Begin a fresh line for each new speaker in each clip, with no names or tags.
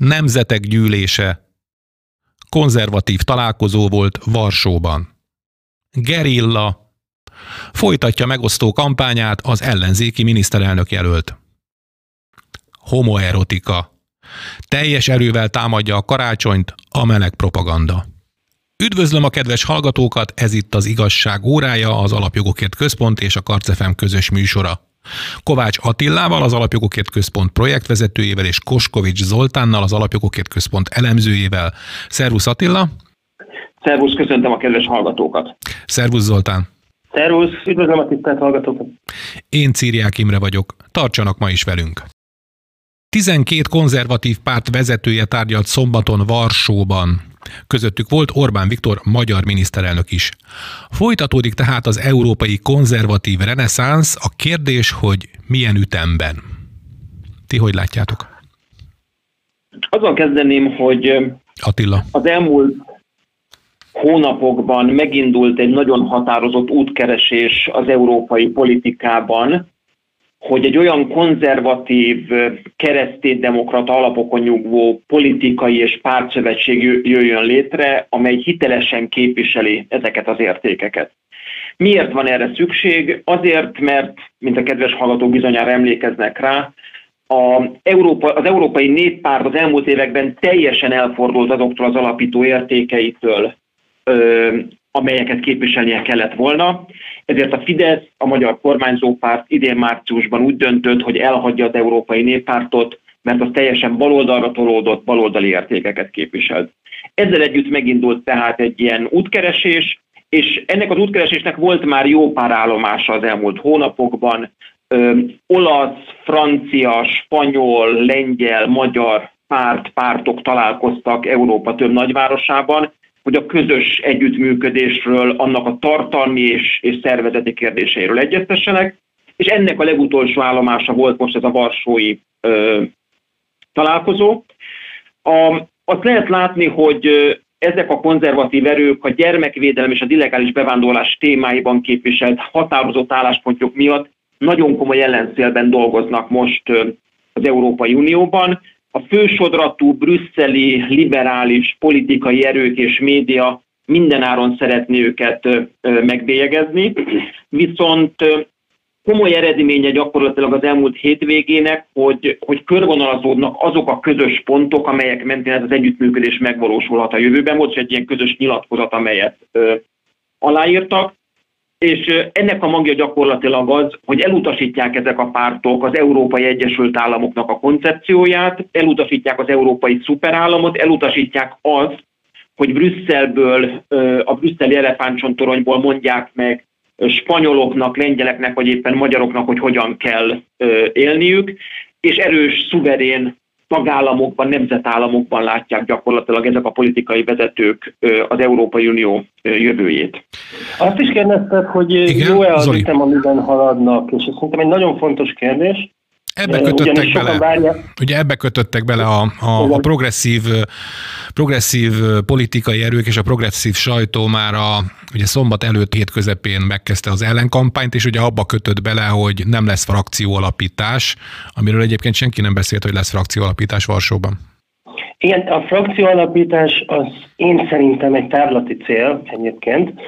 Nemzetek gyűlése. Konzervatív találkozó volt Varsóban. Gerilla. Folytatja megosztó kampányát az ellenzéki miniszterelnök jelölt. Homoerotika. Teljes erővel támadja a karácsonyt a meleg propaganda. Üdvözlöm a kedves hallgatókat, ez itt az Igazság órája, az Alapjogokért Központ és a Karcefem közös műsora. Kovács Attillával, az Alapjogokért Központ projektvezetőjével és Koskovics Zoltánnal, az Alapjogokért Központ elemzőjével. Szervusz Attila!
Szervusz, köszöntöm a kedves hallgatókat!
Szervusz Zoltán!
Szervusz, üdvözlöm a tisztelt hallgatókat!
Én Círiák Imre vagyok, tartsanak ma is velünk! 12 konzervatív párt vezetője tárgyalt szombaton Varsóban. Közöttük volt Orbán Viktor magyar miniszterelnök is. Folytatódik tehát az európai konzervatív reneszánsz, a kérdés, hogy milyen ütemben. Ti hogy látjátok?
Azon kezdeném, hogy
Attila.
az elmúlt hónapokban megindult egy nagyon határozott útkeresés az európai politikában, hogy egy olyan konzervatív, kereszténydemokrata alapokon nyugvó politikai és pártszövetség jöjjön létre, amely hitelesen képviseli ezeket az értékeket. Miért van erre szükség? Azért, mert, mint a kedves hallgatók bizonyára emlékeznek rá, a Európa, az Európai Néppárt az elmúlt években teljesen elfordult azoktól az alapító értékeitől, amelyeket képviselnie kellett volna. Ezért a Fidesz, a magyar kormányzópárt idén márciusban úgy döntött, hogy elhagyja az Európai Néppártot, mert az teljesen baloldalra tolódott, baloldali értékeket képviselt. Ezzel együtt megindult tehát egy ilyen útkeresés, és ennek az útkeresésnek volt már jó pár állomása az elmúlt hónapokban. Ö, olasz, francia, spanyol, lengyel, magyar párt, pártok találkoztak Európa több nagyvárosában, hogy a közös együttműködésről, annak a tartalmi és, és szervezeti kérdéseiről egyeztessenek, és ennek a legutolsó állomása volt most ez a Varsói ö, találkozó. A, azt lehet látni, hogy ezek a konzervatív erők a gyermekvédelem és a illegális bevándorlás témáiban képviselt határozott álláspontjuk miatt nagyon komoly ellenszélben dolgoznak most az Európai Unióban a fősodratú brüsszeli liberális politikai erők és média mindenáron szeretné őket megbélyegezni, viszont komoly eredménye gyakorlatilag az elmúlt hétvégének, hogy, hogy körvonalazódnak azok a közös pontok, amelyek mentén ez az együttműködés megvalósulhat a jövőben. Volt egy ilyen közös nyilatkozat, amelyet aláírtak, és ennek a magja gyakorlatilag az, hogy elutasítják ezek a pártok az Európai Egyesült Államoknak a koncepcióját, elutasítják az európai szuperállamot, elutasítják azt, hogy Brüsszelből, a brüsszeli elefántcsontoronyból mondják meg spanyoloknak, lengyeleknek, vagy éppen magyaroknak, hogy hogyan kell élniük, és erős, szuverén tagállamokban, nemzetállamokban látják gyakorlatilag ezek a politikai vezetők az Európai Unió jövőjét.
Azt is kérdezted, hogy jó-e az ütem, amiben haladnak, és ez szerintem egy nagyon fontos kérdés.
Ebbe kötöttek bele, ugye ebbe kötöttek bele a, a, a progresszív, progresszív politikai erők és a progresszív sajtó már a ugye szombat előtt hét közepén megkezdte az ellenkampányt, és ugye abba kötött bele, hogy nem lesz frakcióalapítás, amiről egyébként senki nem beszélt, hogy lesz frakcióalapítás Varsóban.
Igen, a frakcióalapítás az én szerintem egy távlati cél egyébként,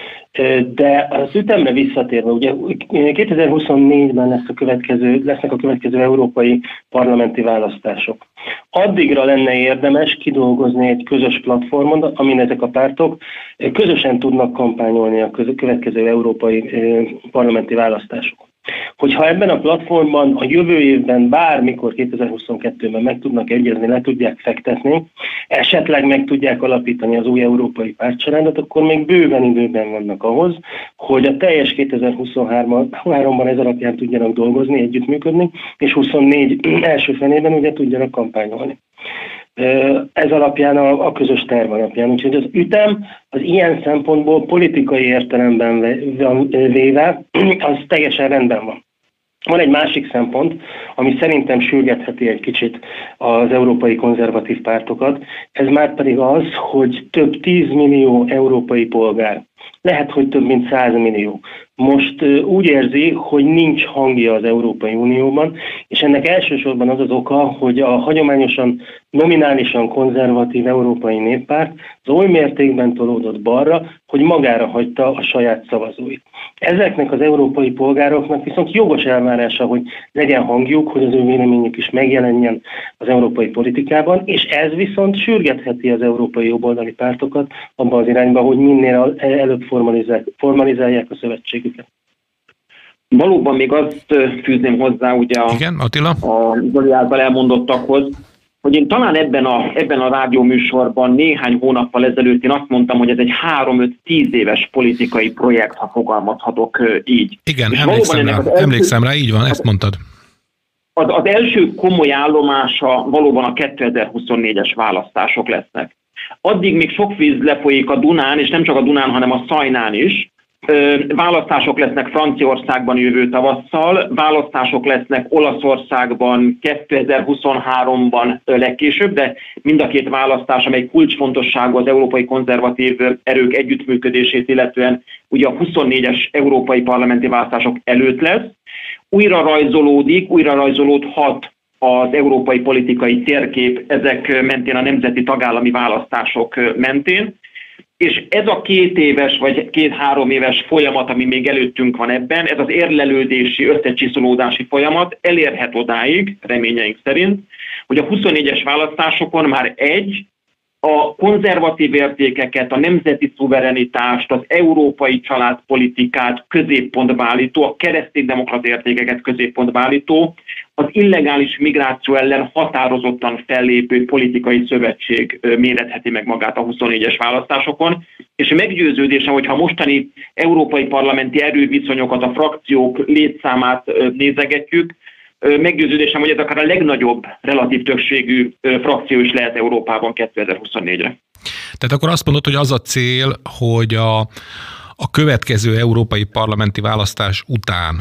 de az ütemre visszatérve, ugye 2024-ben lesz a következő, lesznek a következő európai parlamenti választások. Addigra lenne érdemes kidolgozni egy közös platformon, amin ezek a pártok közösen tudnak kampányolni a következő európai parlamenti választásokon. Hogyha ebben a platformban a jövő évben bármikor 2022-ben meg tudnak egyezni, le tudják fektetni, esetleg meg tudják alapítani az új európai pártcsaládot, akkor még bőven időben vannak ahhoz, hogy a teljes 2023-ban ez alapján tudjanak dolgozni, együttműködni, és 24 első fenében ugye tudjanak kampányolni ez alapján, a, a közös terv alapján. Úgyhogy az ütem az ilyen szempontból politikai értelemben véve, az teljesen rendben van. Van egy másik szempont, ami szerintem sürgetheti egy kicsit az európai konzervatív pártokat, ez már pedig az, hogy több 10 millió európai polgár, lehet, hogy több mint 100 millió, most úgy érzi, hogy nincs hangja az Európai Unióban, és ennek elsősorban az az oka, hogy a hagyományosan nominálisan konzervatív európai néppárt az oly mértékben tolódott balra, hogy magára hagyta a saját szavazóit. Ezeknek az európai polgároknak viszont jogos elvárása, hogy legyen hangjuk, hogy az ő véleményük is megjelenjen az európai politikában, és ez viszont sürgetheti az európai jobboldali pártokat abban az irányba, hogy minél előbb formalizálják a szövetségüket.
Valóban még azt fűzném hozzá ugye a,
Igen, Attila?
a Zoli által elmondottakhoz, hogy én talán ebben a, ebben a rádióműsorban néhány hónappal ezelőtt én azt mondtam, hogy ez egy 3-5-10 éves politikai projekt, ha fogalmazhatok így.
Igen, És emlékszem rá, első, emlékszem rá, így van, ezt mondtad.
Az, az első komoly állomása valóban a 2024-es választások lesznek. Addig még sok víz lefolyik a Dunán, és nem csak a Dunán, hanem a Szajnán is, Választások lesznek Franciaországban jövő tavasszal, választások lesznek Olaszországban 2023-ban legkésőbb, de mind a két választás, amely kulcsfontosságú az európai konzervatív erők együttműködését, illetően ugye a 24-es európai parlamenti választások előtt lesz. Újra rajzolódik, újra rajzolódhat az európai politikai térkép ezek mentén, a nemzeti tagállami választások mentén és ez a két éves vagy két-három éves folyamat, ami még előttünk van ebben, ez az érlelődési, összecsiszolódási folyamat elérhet odáig, reményeink szerint, hogy a 24-es választásokon már egy, a konzervatív értékeket, a nemzeti szuverenitást, az európai családpolitikát középpontba állító, a kereszténydemokrat értékeket középpontba állító, az illegális migráció ellen határozottan fellépő politikai szövetség méretheti meg magát a 24-es választásokon, és meggyőződésem, hogyha mostani európai parlamenti erőviszonyokat, a frakciók létszámát nézegetjük, meggyőződésem, hogy ez akár a legnagyobb relatív többségű frakció is lehet Európában 2024-re.
Tehát akkor azt mondod, hogy az a cél, hogy a, a következő európai parlamenti választás után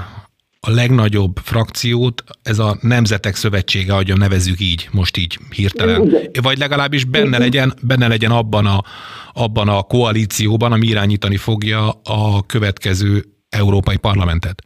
a legnagyobb frakciót, ez a Nemzetek Szövetsége, ahogy nevezzük így, most így hirtelen. Vagy legalábbis benne legyen, benne legyen abban a, abban a koalícióban, ami irányítani fogja a következő európai parlamentet.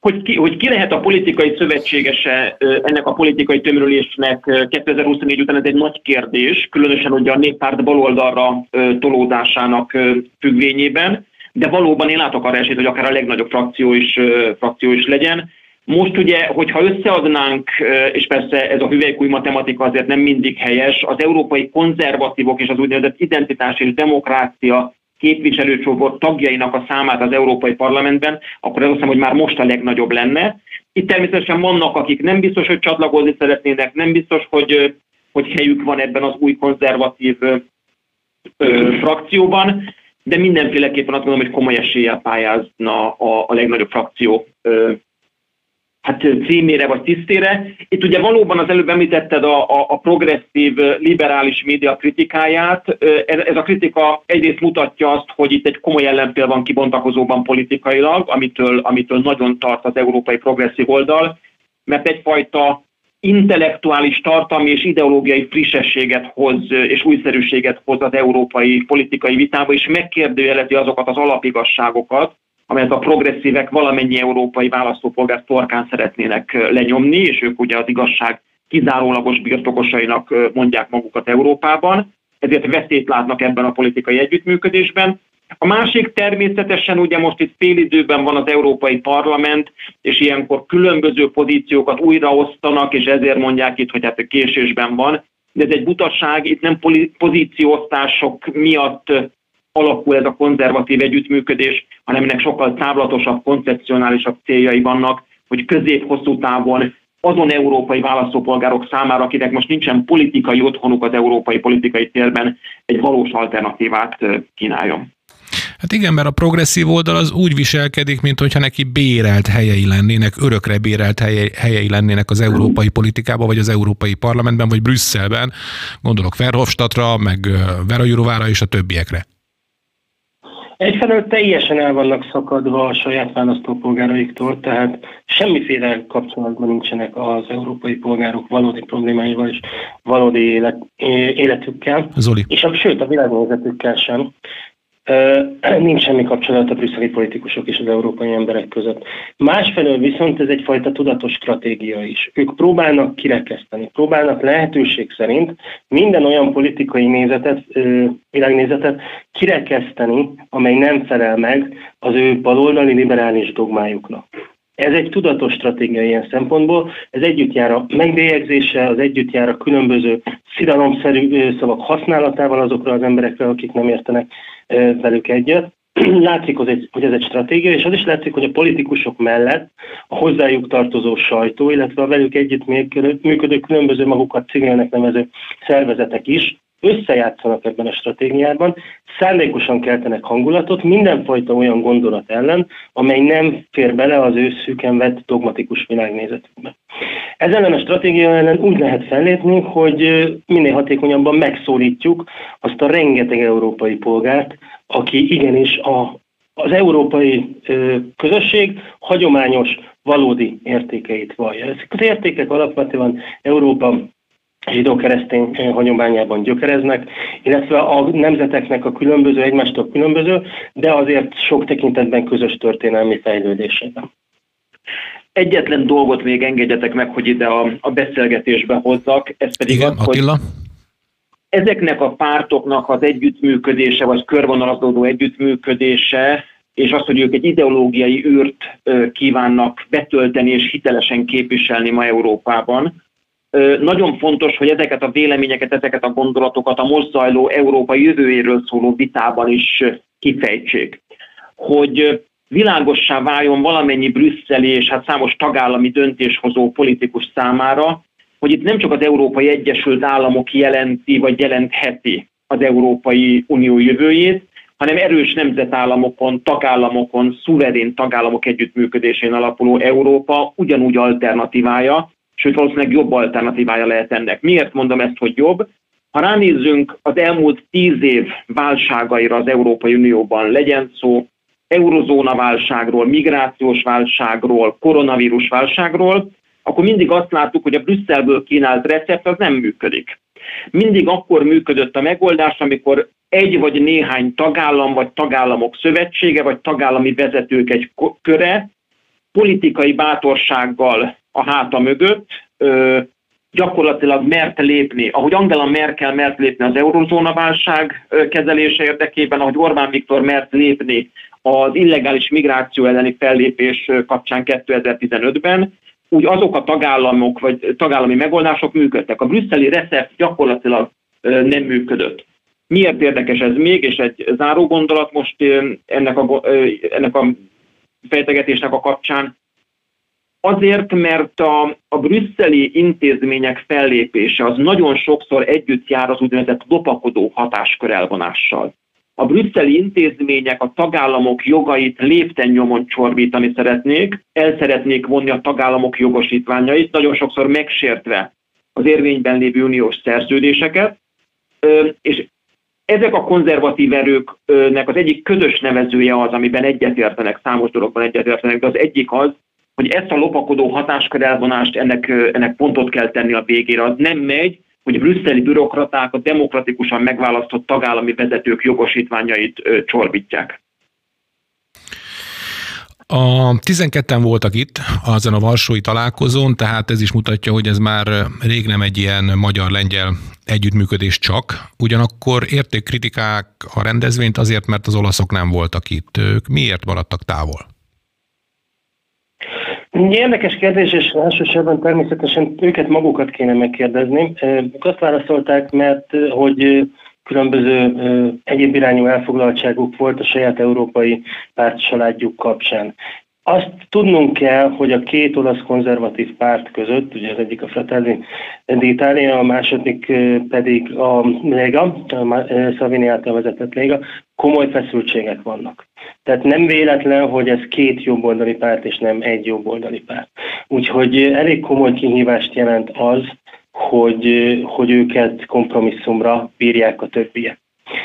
Hogy ki, hogy ki lehet a politikai szövetségese ennek a politikai tömörülésnek 2024 után, ez egy nagy kérdés, különösen ugye a néppárt baloldalra tolódásának függvényében, de valóban én látok arra esélyt, hogy akár a legnagyobb frakció is, frakció is legyen. Most ugye, hogyha összeadnánk, és persze ez a hüvelykúj matematika azért nem mindig helyes, az európai konzervatívok és az úgynevezett identitás és demokrácia képviselőcsoport tagjainak a számát az Európai Parlamentben, akkor azt hiszem, hogy már most a legnagyobb lenne. Itt természetesen vannak, akik nem biztos, hogy csatlakozni szeretnének, nem biztos, hogy, hogy helyük van ebben az új konzervatív ö, frakcióban, de mindenféleképpen azt mondom, hogy komoly eséllyel pályázna a, a legnagyobb frakció ö, hát címére vagy tisztére. Itt ugye valóban az előbb említetted a, a, a progresszív liberális média kritikáját. Ez, ez a kritika egyrészt mutatja azt, hogy itt egy komoly ellenfél van kibontakozóban politikailag, amitől, amitől nagyon tart az európai progresszív oldal, mert egyfajta intellektuális tartalmi és ideológiai frissességet hoz és újszerűséget hoz az európai politikai vitába, és megkérdőjelezi azokat az alapigasságokat, amelyet a progresszívek valamennyi európai választópolgár torkán szeretnének lenyomni, és ők ugye az igazság kizárólagos birtokosainak mondják magukat Európában, ezért veszélyt látnak ebben a politikai együttműködésben. A másik természetesen ugye most itt félidőben van az Európai Parlament, és ilyenkor különböző pozíciókat újraosztanak, és ezért mondják itt, hogy hát késésben van. De ez egy butaság, itt nem pozícióosztások miatt alakul ez a konzervatív együttműködés, hanem ennek sokkal távlatosabb, koncepcionálisabb céljai vannak, hogy közép-hosszú távon azon európai választópolgárok számára, akinek most nincsen politikai otthonuk az európai politikai térben, egy valós alternatívát kínáljon.
Hát igen, mert a progresszív oldal az úgy viselkedik, mintha neki bérelt helyei lennének, örökre bérelt helyei, helyei lennének az európai politikában, vagy az európai parlamentben, vagy Brüsszelben. Gondolok Verhofstadtra, meg Vera Jurovára és a többiekre.
Egyfelől teljesen el vannak szakadva a saját választópolgáraiktól, tehát semmiféle kapcsolatban nincsenek az európai polgárok valódi problémáival és valódi élet, életükkel.
Zoli.
És a, sőt, a világnézetükkel sem. nincs semmi kapcsolat a brüsszeli politikusok és az európai emberek között. Másfelől viszont ez egyfajta tudatos stratégia is. Ők próbálnak kirekeszteni, próbálnak lehetőség szerint minden olyan politikai nézetet, világnézetet kirekeszteni, amely nem felel meg az ő baloldali liberális dogmájuknak. Ez egy tudatos stratégia ilyen szempontból, ez együtt jár a megbélyegzése, az együtt jár a különböző szidalomszerű szavak használatával azokra az emberekre, akik nem értenek velük egyet. Látszik, hogy ez egy stratégia, és az is látszik, hogy a politikusok mellett a hozzájuk tartozó sajtó, illetve a velük együtt működő különböző magukat civilnek nevező szervezetek is összejátszanak ebben a stratégiában, szándékosan keltenek hangulatot mindenfajta olyan gondolat ellen, amely nem fér bele az ő szűken vett dogmatikus világnézetükbe. Ez ellen a stratégia ellen úgy lehet fellépni, hogy minél hatékonyabban megszólítjuk azt a rengeteg európai polgárt, aki igenis a, az európai közösség hagyományos, valódi értékeit vallja. Ezek az értékek alapvetően Európa zsidó-keresztény hagyományában gyökereznek, illetve a nemzeteknek a különböző, egymástól különböző, de azért sok tekintetben közös történelmi fejlődésében.
Egyetlen dolgot még engedjetek meg, hogy ide a, a beszélgetésbe hozzak, ez pedig
Igen,
az,
Attila?
hogy ezeknek a pártoknak az együttműködése, vagy körvonalazódó együttműködése, és az, hogy ők egy ideológiai űrt kívánnak betölteni és hitelesen képviselni ma Európában, nagyon fontos, hogy ezeket a véleményeket, ezeket a gondolatokat a most zajló Európa jövőjéről szóló vitában is kifejtsék. Hogy világossá váljon valamennyi brüsszeli és hát számos tagállami döntéshozó politikus számára, hogy itt nem csak az Európai Egyesült Államok jelenti vagy jelentheti az Európai Unió jövőjét, hanem erős nemzetállamokon, tagállamokon, szuverén tagállamok együttműködésén alapuló Európa ugyanúgy alternatívája, sőt valószínűleg jobb alternatívája lehet ennek. Miért mondom ezt, hogy jobb? Ha ránézzünk az elmúlt tíz év válságaira az Európai Unióban, legyen szó eurozóna válságról, migrációs válságról, koronavírus válságról, akkor mindig azt láttuk, hogy a Brüsszelből kínált recept az nem működik. Mindig akkor működött a megoldás, amikor egy vagy néhány tagállam, vagy tagállamok szövetsége, vagy tagállami vezetők egy köre politikai bátorsággal a háta mögött ö, gyakorlatilag mert lépni, ahogy Angela Merkel mert lépni az eurozóna válság kezelése érdekében, ahogy Orbán Viktor mert lépni az illegális migráció elleni fellépés kapcsán 2015-ben, úgy azok a tagállamok vagy tagállami megoldások működtek. A brüsszeli recept gyakorlatilag nem működött. Miért érdekes ez még, és egy záró gondolat most ennek a, ennek a fejtegetésnek a kapcsán, Azért, mert a, a brüsszeli intézmények fellépése az nagyon sokszor együtt jár az úgynevezett lopakodó hatáskör elvonással. A brüsszeli intézmények a tagállamok jogait lépten nyomon csorbítani szeretnék, el szeretnék vonni a tagállamok jogosítványait, nagyon sokszor megsértve az érvényben lévő uniós szerződéseket, és ezek a konzervatív erőknek az egyik közös nevezője az, amiben egyetértenek, számos dologban egyetértenek, de az egyik az, hogy ezt a lopakodó hatáskör elvonást ennek, ennek pontot kell tenni a végére. Az nem megy, hogy a brüsszeli bürokraták a demokratikusan megválasztott tagállami vezetők jogosítványait csorbítják.
A 12-en voltak itt azon a Varsói találkozón, tehát ez is mutatja, hogy ez már rég nem egy ilyen magyar-lengyel együttműködés csak. Ugyanakkor érték kritikák a rendezvényt azért, mert az olaszok nem voltak itt. Ők miért maradtak távol?
Érdekes kérdés, és elsősorban természetesen őket magukat kéne megkérdezni. Ők azt válaszolták, mert hogy különböző egyéb irányú elfoglaltságuk volt a saját európai pártcsaládjuk kapcsán. Azt tudnunk kell, hogy a két olasz konzervatív párt között, ugye az egyik a Fratelli d'Italia, a második pedig a Lega, a Savini által vezetett Lega, komoly feszültségek vannak. Tehát nem véletlen, hogy ez két jobboldali párt, és nem egy jobboldali párt. Úgyhogy elég komoly kihívást jelent az, hogy, hogy őket kompromisszumra bírják a többiek.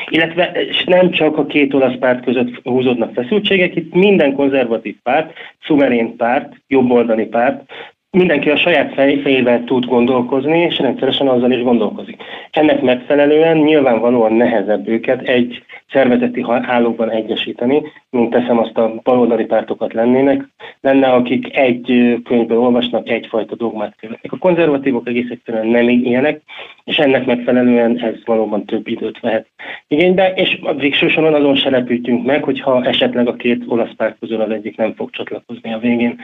Illetve nem csak a két olasz párt között húzódnak feszültségek, itt minden konzervatív párt, szuverén párt, jobboldali párt mindenki a saját fejével tud gondolkozni, és rendszeresen azzal is gondolkozik. Ennek megfelelően nyilvánvalóan nehezebb őket egy szervezeti hálóban egyesíteni, mint teszem azt a baloldali pártokat lennének, lenne, akik egy könyvből olvasnak, egyfajta dogmát követnek. A konzervatívok egész egyszerűen nem ilyenek, és ennek megfelelően ez valóban több időt vehet igénybe, és a végső soron azon se lepítjünk meg, hogyha esetleg a két olasz párt közül az egyik nem fog csatlakozni a végén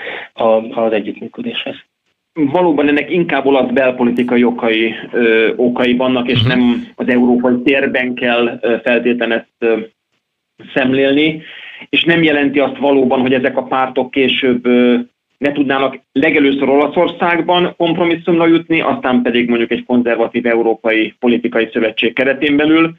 az együttműködéshez
valóban ennek inkább olasz belpolitikai okai, ö, okai vannak, és uh-huh. nem az európai térben kell feltétlenül ezt ö, szemlélni, és nem jelenti azt valóban, hogy ezek a pártok később ö, ne tudnának legelőször Olaszországban kompromisszumra jutni, aztán pedig mondjuk egy konzervatív európai politikai szövetség keretén belül.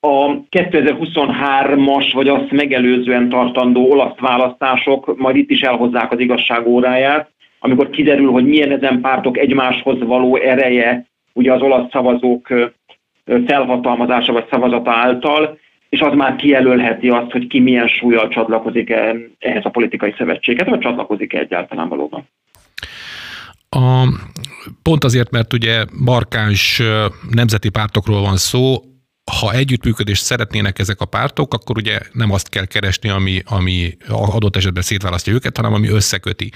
A 2023-as vagy azt megelőzően tartandó olasz választások majd itt is elhozzák az igazság óráját, amikor kiderül, hogy milyen ezen pártok egymáshoz való ereje, ugye az olasz szavazók felhatalmazása vagy szavazata által, és az már kijelölheti azt, hogy ki milyen súlyjal csatlakozik ehhez a politikai szövetséget, vagy csatlakozik -e egyáltalán valóban.
A, pont azért, mert ugye markáns nemzeti pártokról van szó, ha együttműködést szeretnének ezek a pártok, akkor ugye nem azt kell keresni, ami, ami adott esetben szétválasztja őket, hanem ami összeköti.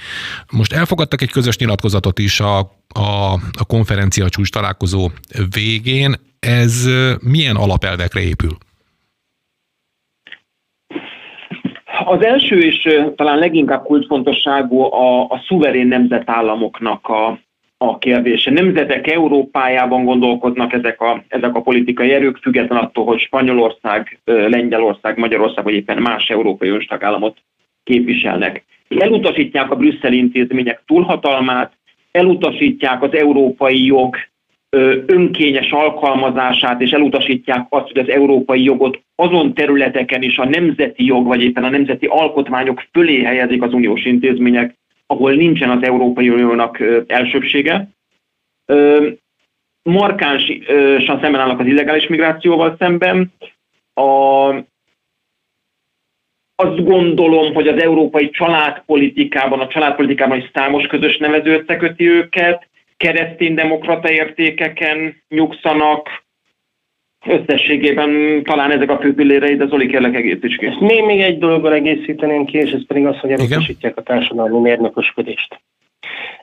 Most elfogadtak egy közös nyilatkozatot is a, a, a konferencia csúcs találkozó végén. Ez milyen alapelvekre épül?
Az első és talán leginkább kulcsfontosságú a, a szuverén nemzetállamoknak a, a kérdése. Nemzetek Európájában gondolkodnak ezek a, ezek a politikai erők, független attól, hogy Spanyolország, Lengyelország, Magyarország vagy éppen más európai önstagállamot képviselnek. Elutasítják a brüsszeli intézmények túlhatalmát, elutasítják az európai jog önkényes alkalmazását, és elutasítják azt, hogy az európai jogot azon területeken is a nemzeti jog, vagy éppen a nemzeti alkotmányok fölé helyezik az uniós intézmények, ahol nincsen az Európai Uniónak elsőbsége. Markánsan szemben állnak az illegális migrációval szemben. A, azt gondolom, hogy az európai családpolitikában, a családpolitikában is számos közös nevező összeköti őket, kereszténydemokrata értékeken nyugszanak, összességében talán ezek a fő pillérei, de Zoli kérlek egész ki.
Még, még egy dologgal egészíteném ki, és ez pedig az, hogy elutasítják a társadalmi mérnökösködést.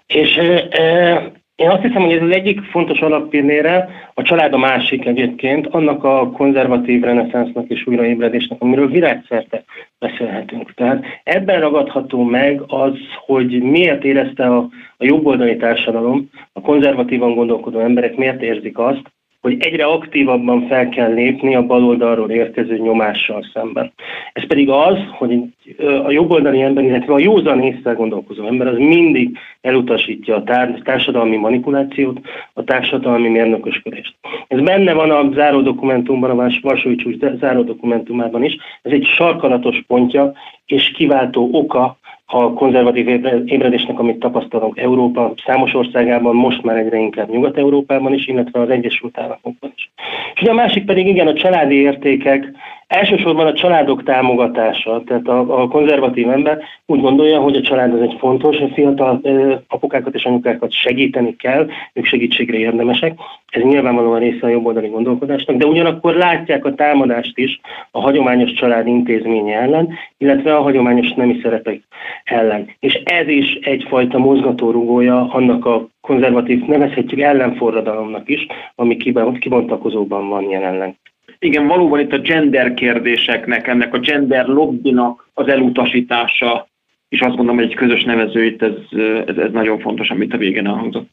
És e, e, én azt hiszem, hogy ez az egyik fontos alappillére, a család a másik egyébként, annak a konzervatív reneszánsznak és újraébredésnek, amiről virágszerte beszélhetünk. Tehát ebben ragadható meg az, hogy miért érezte a, a jobboldali társadalom, a konzervatívan gondolkodó emberek miért érzik azt, hogy egyre aktívabban fel kell lépni a baloldalról érkező nyomással szemben. Ez pedig az, hogy a jobboldali ember, illetve a józan észre gondolkozó ember az mindig elutasítja a társadalmi manipulációt, a társadalmi mérnökösködést. Ez benne van a záró dokumentumban, a Varsói Csúcs záró dokumentumában is. Ez egy sarkalatos pontja és kiváltó oka a konzervatív ébredésnek, amit tapasztalunk Európa számos országában, most már egyre inkább Nyugat-Európában is, illetve az Egyesült Államokban is. És ugye a másik pedig igen, a családi értékek, Elsősorban a családok támogatása, tehát a, a konzervatív ember úgy gondolja, hogy a család az egy fontos, a fiatal apukákat és anyukákat segíteni kell, ők segítségre érdemesek. Ez nyilvánvalóan része a jobboldali gondolkodásnak, de ugyanakkor látják a támadást is a hagyományos család intézménye ellen, illetve a hagyományos nemi szerepek ellen. És ez is egyfajta mozgatórugója annak a konzervatív, nevezhetjük ellenforradalomnak is, ami kibontakozóban van jelenleg.
Igen, valóban itt a gender kérdéseknek, ennek a gender lobbynak az elutasítása, és azt gondolom, hogy egy közös nevező itt, ez, ez, ez nagyon fontos, amit a végén elhangzott.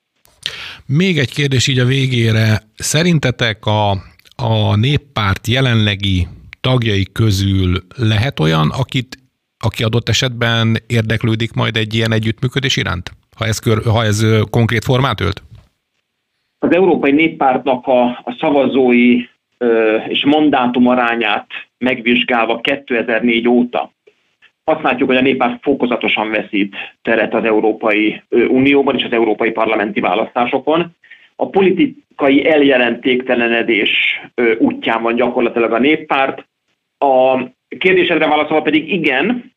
Még egy kérdés így a végére. Szerintetek a, a néppárt jelenlegi tagjai közül lehet olyan, akit, aki adott esetben érdeklődik majd egy ilyen együttműködés iránt? Ha ez, kör, ha ez konkrét formát ölt?
Az Európai Néppártnak a, a szavazói és mandátum arányát megvizsgálva 2004 óta azt látjuk, hogy a néppárt fokozatosan veszít teret az Európai Unióban és az európai parlamenti választásokon. A politikai eljelentéktelenedés útján van gyakorlatilag a néppárt. A kérdésedre válaszolva pedig igen,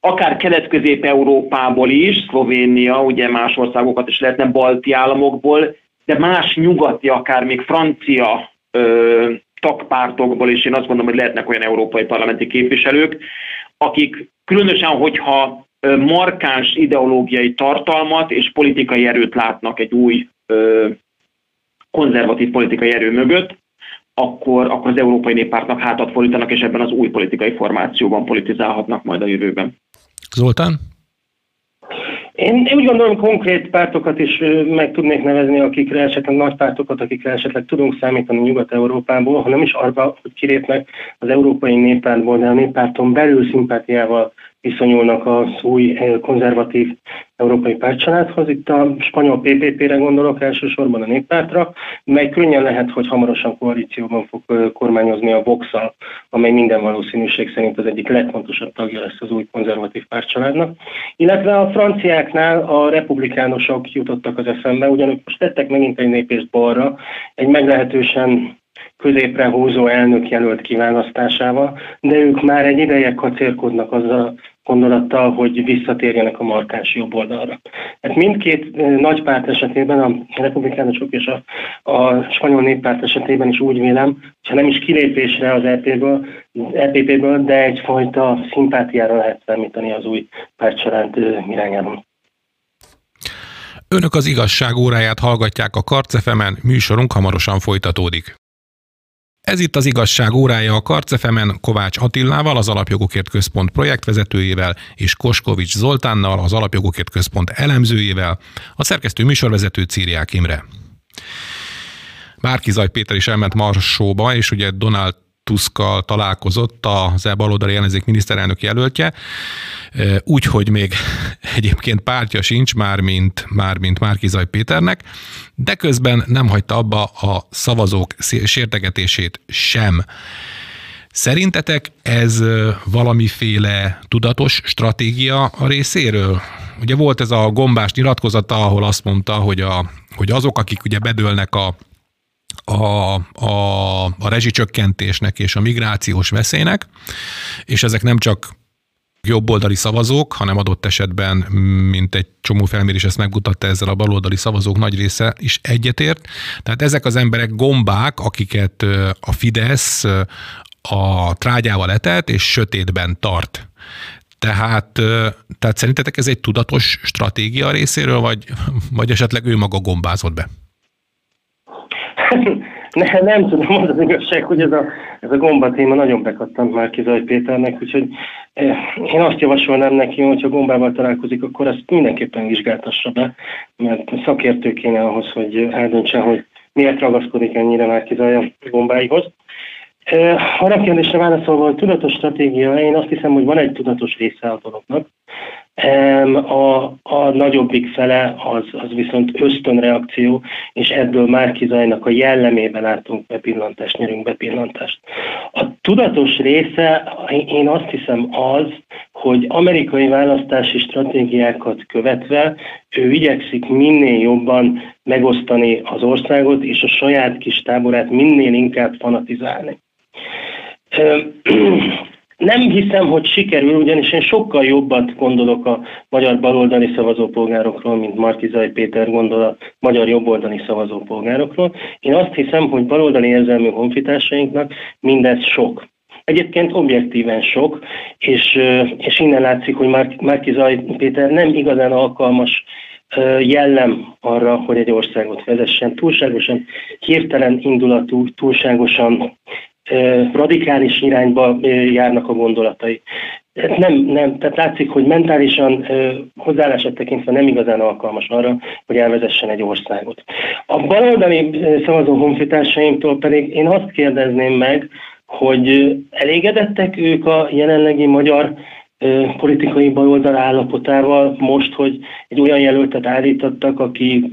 akár Kelet-Közép-Európából is, Szlovénia, ugye más országokat is lehetne, balti államokból, de más nyugati, akár még francia ö, tagpártokból, és én azt gondolom, hogy lehetnek olyan európai parlamenti képviselők, akik különösen, hogyha markáns ideológiai tartalmat és politikai erőt látnak egy új ö, konzervatív politikai erő mögött, akkor, akkor az Európai Néppártnak hátat fordítanak, és ebben az új politikai formációban politizálhatnak majd a jövőben.
Zoltán?
Én, én úgy gondolom, konkrét pártokat is meg tudnék nevezni, akikre esetleg nagy pártokat, akikre esetleg tudunk számítani Nyugat-Európából, ha nem is arra, hogy kilépnek az európai néppártból, de a néppárton belül szimpátiával viszonyulnak az új eh, konzervatív európai pártcsaládhoz. Itt a spanyol PPP-re gondolok elsősorban a néppártra, mely könnyen lehet, hogy hamarosan koalícióban fog eh, kormányozni a vox amely minden valószínűség szerint az egyik legfontosabb tagja lesz az új konzervatív pártcsaládnak. Illetve a franciáknál a republikánusok jutottak az eszembe, ugyanúgy most tettek megint egy népést balra, egy meglehetősen középre húzó elnök jelölt kiválasztásával, de ők már egy ideje kacérkodnak azzal gondolattal, hogy visszatérjenek a markáns jobb oldalra. Hát mindkét nagy párt esetében, a republikánusok és a, a spanyol néppárt esetében is úgy vélem, ha nem is kilépésre az EP-ből, EPP-ből, de egyfajta szimpátiára lehet számítani az új pártcsalád irányában.
Önök az igazság óráját hallgatják a Karcefemen, műsorunk hamarosan folytatódik. Ez itt az igazság órája a Karcefemen Kovács Attillával, az Alapjogokért Központ projektvezetőjével, és Koskovics Zoltánnal, az Alapjogokért Központ elemzőjével, a szerkesztő műsorvezető Círiák Imre. Márkizaj Péter is elment Marsóba, és ugye Donald Tuskkal találkozott az baloldali ellenzék miniszterelnök jelöltje, úgy, hogy még egyébként pártja sincs, már mint, már mint Márkizaj Péternek, de közben nem hagyta abba a szavazók sértegetését sem. Szerintetek ez valamiféle tudatos stratégia a részéről? Ugye volt ez a gombás nyilatkozata, ahol azt mondta, hogy, a, hogy azok, akik ugye bedőlnek a a, a, a rezsicsökkentésnek és a migrációs veszélynek, és ezek nem csak jobboldali szavazók, hanem adott esetben, mint egy csomó felmérés ezt megmutatta ezzel a baloldali szavazók nagy része is egyetért. Tehát ezek az emberek gombák, akiket a Fidesz a trágyával etett és sötétben tart. Tehát, tehát szerintetek ez egy tudatos stratégia részéről, vagy, vagy esetleg ő maga gombázott be?
Ne, nem tudom, az az igazság, hogy ez a, ez a gomba téma nagyon bekattant már Kizaj Péternek, úgyhogy eh, én azt javasolnám neki, hogy ha gombával találkozik, akkor ezt mindenképpen vizsgáltassa be, mert szakértő kéne ahhoz, hogy eldöntse, hogy miért ragaszkodik ennyire már Kizaj a gombáihoz. Arra kérdésre válaszolva, hogy tudatos stratégia, én azt hiszem, hogy van egy tudatos része a dolognak. A, a nagyobbik fele az, az viszont ösztönreakció, és ebből már kizajnak a jellemében látunk bepillantást, nyerünk bepillantást. A tudatos része, én azt hiszem az, hogy amerikai választási stratégiákat követve ő igyekszik minél jobban megosztani az országot, és a saját kis táborát minél inkább fanatizálni. Nem hiszem, hogy sikerül, ugyanis én sokkal jobbat gondolok a magyar baloldali szavazópolgárokról, mint Markizai Péter gondol a magyar jobboldali szavazópolgárokról. Én azt hiszem, hogy baloldali érzelmű honfitársainknak mindez sok. Egyébként objektíven sok, és, és innen látszik, hogy Márkizaj Péter nem igazán alkalmas jellem arra, hogy egy országot vezessen. Túlságosan hirtelen indulatú, túlságosan radikális irányba járnak a gondolatai. Nem, nem, tehát látszik, hogy mentálisan hozzáállását tekintve nem igazán alkalmas arra, hogy elvezessen egy országot. A baloldali szavazó honfitársaimtól pedig én azt kérdezném meg, hogy elégedettek ők a jelenlegi magyar politikai baloldal állapotával most, hogy egy olyan jelöltet állítottak, aki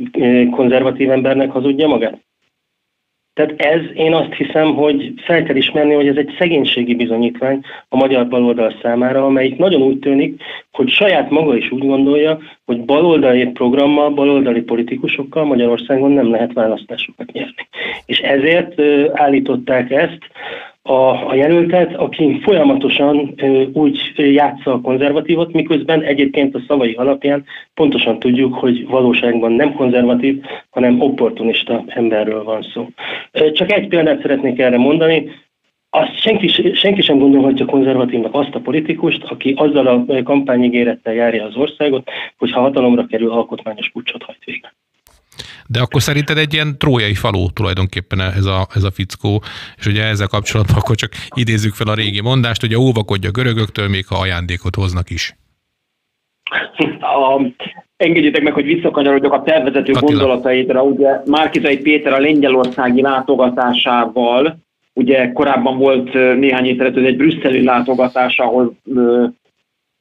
konzervatív embernek hazudja magát? Tehát ez, én azt hiszem, hogy fel kell ismerni, hogy ez egy szegénységi bizonyítvány a magyar baloldal számára, amelyik nagyon úgy tűnik, hogy saját maga is úgy gondolja, hogy baloldali programmal, baloldali politikusokkal Magyarországon nem lehet választásokat nyerni. És ezért állították ezt a, a jelöltet, aki folyamatosan ö, úgy játsza a konzervatívot, miközben egyébként a szavai alapján pontosan tudjuk, hogy valóságban nem konzervatív, hanem opportunista emberről van szó. Csak egy példát szeretnék erre mondani, azt senki, senki sem gondolhatja konzervatívnak azt a politikust, aki azzal a kampányigérettel járja az országot, hogy ha hatalomra kerül, alkotmányos pucsot hajt végre.
De akkor szerinted egy ilyen trójai faló tulajdonképpen ez a, ez a fickó, és ugye ezzel kapcsolatban akkor csak idézzük fel a régi mondást, hogy óvakodja görögöktől, még ha ajándékot hoznak is.
A, engedjétek meg, hogy visszakanyarodjak a tervezető Attila. gondolataidra. Ugye Márkizai Péter a lengyelországi látogatásával, ugye korábban volt néhány héttel egy brüsszeli látogatás, ahol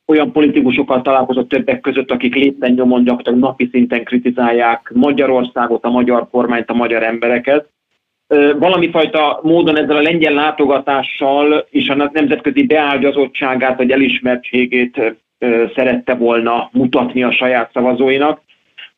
olyan politikusokkal találkozott többek között, akik lépten nyomon gyakorlatilag napi szinten kritizálják Magyarországot, a magyar kormányt, a magyar embereket. Valami fajta módon ezzel a lengyel látogatással és a nemzetközi beágyazottságát vagy elismertségét szerette volna mutatni a saját szavazóinak.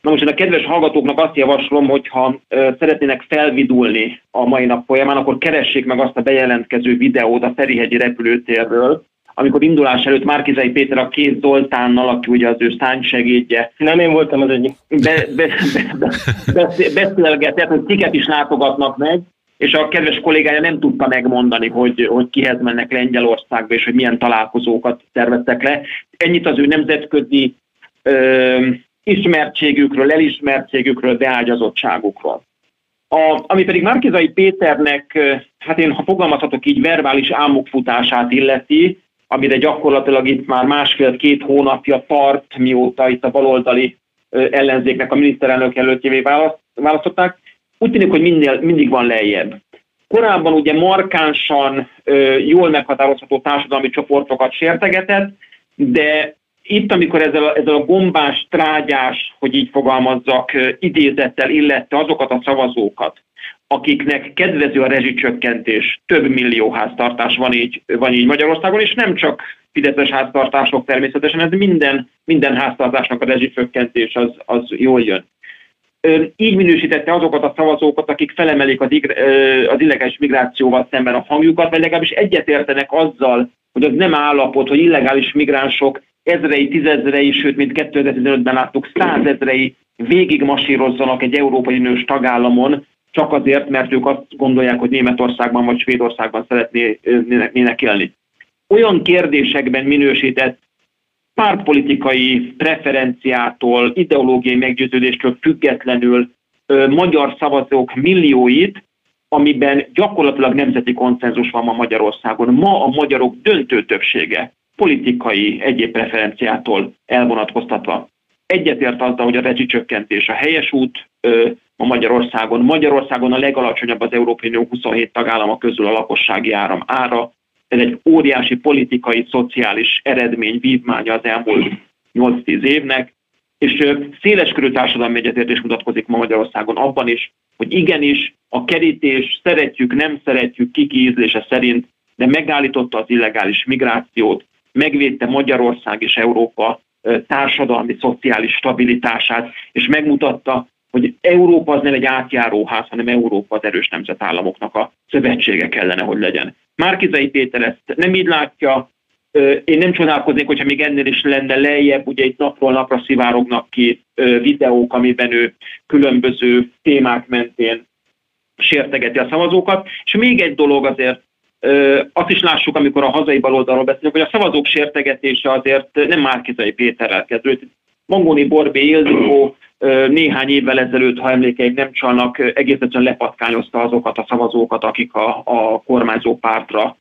Na most én a kedves hallgatóknak azt javaslom, hogy ha szeretnének felvidulni a mai nap folyamán, akkor keressék meg azt a bejelentkező videót a Ferihegyi repülőtérről, amikor indulás előtt Márkizai Péter a két Zoltánnal, aki ugye az ő segédje.
Nem én voltam az egyik.
Be, be, be, be, beszélgetett, hogy kiket is látogatnak meg, és a kedves kollégája nem tudta megmondani, hogy, hogy kihez mennek Lengyelországba, és hogy milyen találkozókat terveztek le. Ennyit az ő nemzetközi ö, ismertségükről, elismertségükről, beágyazottságukról. A, ami pedig Márkizai Péternek, hát én ha fogalmazhatok így, verbális álmokfutását illeti, amire gyakorlatilag itt már másfél-két hónapja tart, mióta itt a baloldali ellenzéknek a miniszterelnök jelöltjévé választották, úgy tűnik, hogy minél, mindig van lejjebb. Korábban ugye markánsan jól meghatározható társadalmi csoportokat sértegetett, de itt, amikor ezzel a, ezzel a gombás, trágyás, hogy így fogalmazzak, idézettel illette azokat a szavazókat, akiknek kedvező a rezsicsökkentés, több millió háztartás van így, van így Magyarországon, és nem csak fideszes háztartások természetesen, ez minden, minden háztartásnak a rezsicsökkentés az, az jól jön. Így minősítette azokat a szavazókat, akik felemelik az, az illegális migrációval szemben a hangjukat, vagy legalábbis egyetértenek azzal, hogy az nem állapot, hogy illegális migránsok ezrei, tízezrei, sőt, mint 2015-ben láttuk, százezrei végig masírozzanak egy Európai Uniós tagállamon, csak azért, mert ők azt gondolják, hogy Németországban vagy Svédországban szeretnének élni. Olyan kérdésekben minősített pártpolitikai preferenciától, ideológiai meggyőződéstől függetlenül ö, magyar szavazók millióit, amiben gyakorlatilag nemzeti konszenzus van ma Magyarországon. Ma a magyarok döntő többsége politikai egyéb preferenciától elvonatkoztatva egyetért azzal, hogy a rezsicsökkentés a helyes út, ma Magyarországon. Magyarországon a legalacsonyabb az Európai Unió 27 tagállama közül a lakossági áram ára. Ez egy óriási politikai, szociális eredmény, vívmánya az elmúlt 8-10 évnek, és széleskörű társadalmi egyetértés mutatkozik ma Magyarországon abban is, hogy igenis a kerítés szeretjük, nem szeretjük, kiki ízlése szerint, de megállította az illegális migrációt, megvédte Magyarország és Európa társadalmi, szociális stabilitását, és megmutatta, hogy Európa az nem egy átjáróház, hanem Európa az erős nemzetállamoknak a szövetsége kellene, hogy legyen. Márkizai Péter ezt nem így látja, én nem csodálkoznék, hogyha még ennél is lenne lejjebb, ugye itt napról napra szivárognak ki videók, amiben ő különböző témák mentén sértegeti a szavazókat. És még egy dolog azért, azt is lássuk, amikor a hazai baloldalról beszélünk, hogy a szavazók sértegetése azért nem Márkizai Péterrel kezdődött. Mangoni Borbé Ildikó néhány évvel ezelőtt, ha emlékeik nem csalnak, egész egyszerűen lepatkányozta azokat a szavazókat, akik a, a kormányzó pártra,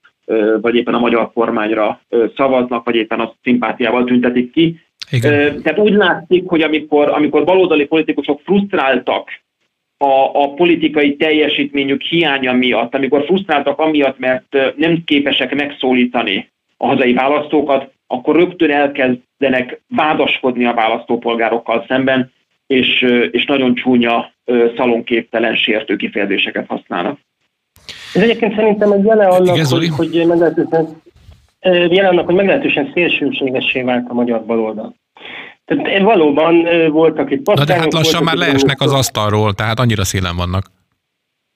vagy éppen a magyar kormányra szavaznak, vagy éppen a szimpátiával tüntetik ki. Igen. Tehát úgy látszik, hogy amikor, amikor baloldali politikusok frusztráltak a, a politikai teljesítményük hiánya miatt, amikor frusztráltak amiatt, mert nem képesek megszólítani a hazai választókat, akkor rögtön elkezdenek vádaskodni a választópolgárokkal szemben, és, és nagyon csúnya, szalonképtelen sértő kifejezéseket használnak.
Ez egyébként szerintem egy jele annak, Igen, hogy, hogy meglehetősen, jele annak, hogy meglehetősen szélsőségessé vált a magyar baloldal. Tehát valóban voltak itt
Na de hát lassan már leesnek az asztalról, tehát annyira szélen vannak.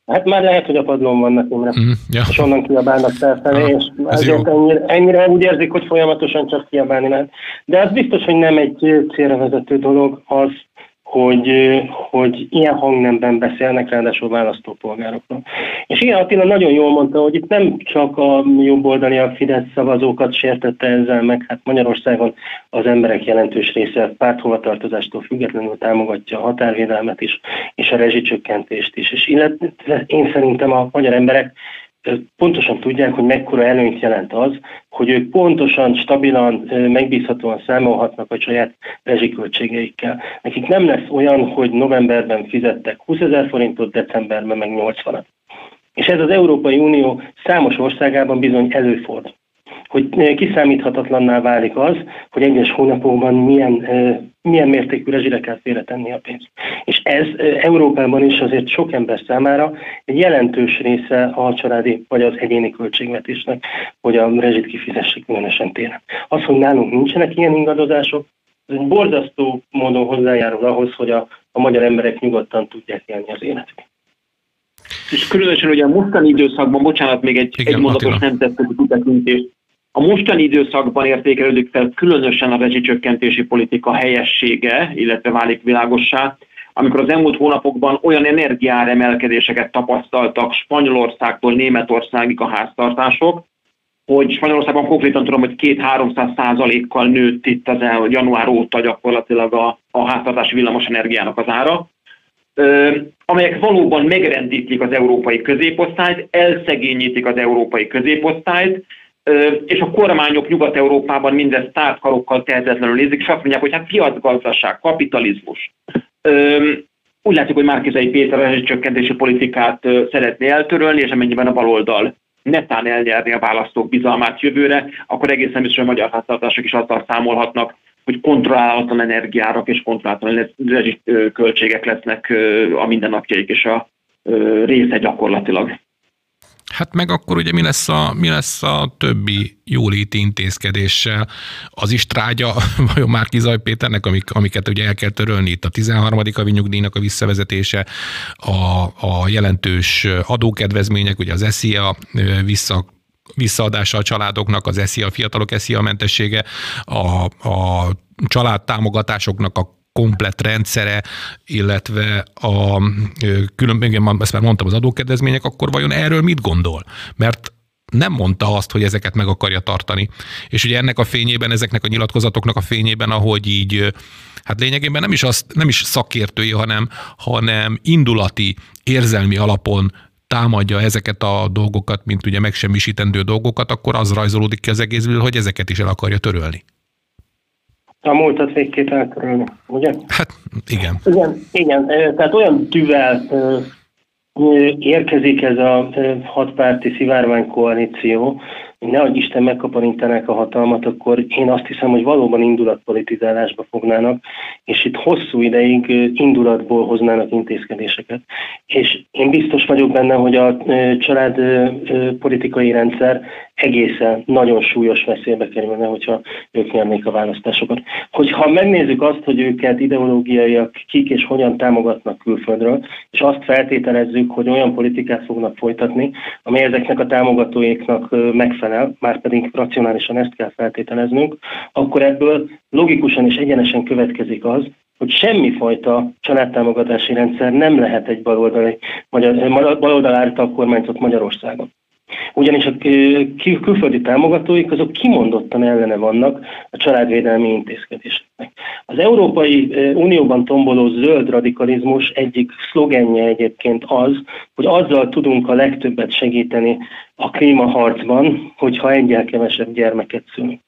Hát már lehet, hogy a padlón vannak Imre, mm, ja. és onnan kiabálnak felfelé, és ezért ennyire, ennyire úgy érzik, hogy folyamatosan csak kiabálni lehet. De az biztos, hogy nem egy célra vezető dolog az, hogy, hogy ilyen hangnemben beszélnek, ráadásul választópolgárokról. És ilyen Attila nagyon jól mondta, hogy itt nem csak a jobboldali a Fidesz szavazókat sértette ezzel meg, hát Magyarországon az emberek jelentős része párthovatartozástól függetlenül támogatja a határvédelmet is, és a rezsicsökkentést is. És illetve én szerintem a magyar emberek pontosan tudják, hogy mekkora előnyt jelent az, hogy ők pontosan, stabilan, megbízhatóan számolhatnak a saját rezsiköltségeikkel. Nekik nem lesz olyan, hogy novemberben fizettek 20 ezer forintot, decemberben meg 80-at. És ez az Európai Unió számos országában bizony előfordul hogy kiszámíthatatlanná válik az, hogy egyes hónapokban milyen, milyen mértékű rezsire kell félretenni a pénzt. És ez Európában is azért sok ember számára egy jelentős része a családi vagy az egyéni költségvetésnek, hogy a rezsit kifizessék különösen téren. Az, hogy nálunk nincsenek ilyen ingadozások, ez egy borzasztó módon hozzájárul ahhoz, hogy a, a magyar emberek nyugodtan tudják élni az életüket.
És különösen ugye a mostani időszakban, bocsánat, még egy, Igen, egy mondatos nemzetközi kitekintést, a mostani időszakban értékelődik fel különösen a rezsicsökkentési politika helyessége, illetve válik világossá, amikor az elmúlt hónapokban olyan energiáremelkedéseket tapasztaltak Spanyolországtól Németországig a háztartások, hogy Spanyolországban konkrétan tudom, hogy 2-300 százalékkal nőtt itt az el, január óta gyakorlatilag a, a háztartási villamos energiának az ára, ö, amelyek valóban megrendítik az európai középosztályt, elszegényítik az európai középosztályt, és a kormányok Nyugat-Európában mindezt tártkarokkal tehetetlenül nézik, és azt mondják, hogy hát piacgazdaság, kapitalizmus. Úgy látszik, hogy Márkizai Péter a csökkentési politikát szeretné eltörölni, és amennyiben a baloldal netán elnyerni a választók bizalmát jövőre, akkor egészen biztos, hogy a magyar háztartások is azzal számolhatnak, hogy kontrollálatlan energiárak és kontrollálatlan költségek lesznek a mindennapjaik és a része gyakorlatilag.
Hát meg akkor ugye mi lesz a, mi lesz a többi jóléti intézkedéssel? Az is trágya vajon már Kizaj Péternek, amik, amiket ugye el kell törölni, itt a 13. havi nyugdíjnak a visszavezetése, a, a jelentős adókedvezmények, ugye az SZIA vissza visszaadása a családoknak, az ESZIA, a fiatalok ESZIA mentessége, a, a családtámogatásoknak a komplett rendszere, illetve a különböző, ezt már mondtam, az adókedvezmények, akkor vajon erről mit gondol? Mert nem mondta azt, hogy ezeket meg akarja tartani. És ugye ennek a fényében, ezeknek a nyilatkozatoknak a fényében, ahogy így, hát lényegében nem is, azt, nem is szakértői, hanem, hanem indulati, érzelmi alapon támadja ezeket a dolgokat, mint ugye megsemmisítendő dolgokat, akkor az rajzolódik ki az egészből, hogy ezeket is el akarja törölni.
A múltat végképp eltörölni, ugye?
Hát igen.
Igen, igen. tehát olyan tűvel érkezik ez a hatpárti szivárványkoalíció, nehogy Isten megkaparintanák a hatalmat, akkor én azt hiszem, hogy valóban indulatpolitizálásba fognának, és itt hosszú ideig indulatból hoznának intézkedéseket. És én biztos vagyok benne, hogy a család politikai rendszer egészen nagyon súlyos veszélybe kerülne, hogyha ők nyernék a választásokat. Hogyha megnézzük azt, hogy őket ideológiaiak kik és hogyan támogatnak külföldről, és azt feltételezzük, hogy olyan politikát fognak folytatni, amely ezeknek a támogatóiknak megfelel, már pedig racionálisan ezt kell feltételeznünk, akkor ebből logikusan és egyenesen következik az, hogy semmifajta családtámogatási rendszer nem lehet egy baloldali, magyar, baloldal által kormányzott Magyarországon. Ugyanis a külföldi támogatóik azok kimondottan ellene vannak a családvédelmi intézkedéseknek. Az Európai Unióban tomboló zöld radikalizmus egyik szlogenje egyébként az, hogy azzal tudunk a legtöbbet segíteni a klímaharcban, hogyha egyel kevesebb gyermeket szülünk.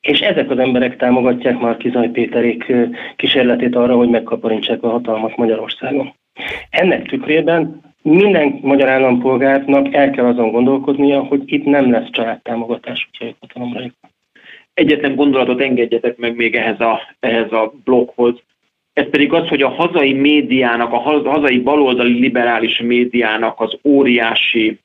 És ezek az emberek támogatják már Kizaj Péterék kísérletét arra, hogy megkaparintsák a hatalmat Magyarországon. Ennek tükrében minden magyar állampolgárnak el kell azon gondolkodnia, hogy itt nem lesz családtámogatás, hogyha ők hatalomra
Egyetlen gondolatot engedjetek meg még ehhez a, ehhez a blokkhoz. Ez pedig az, hogy a hazai médiának, a hazai baloldali liberális médiának az óriási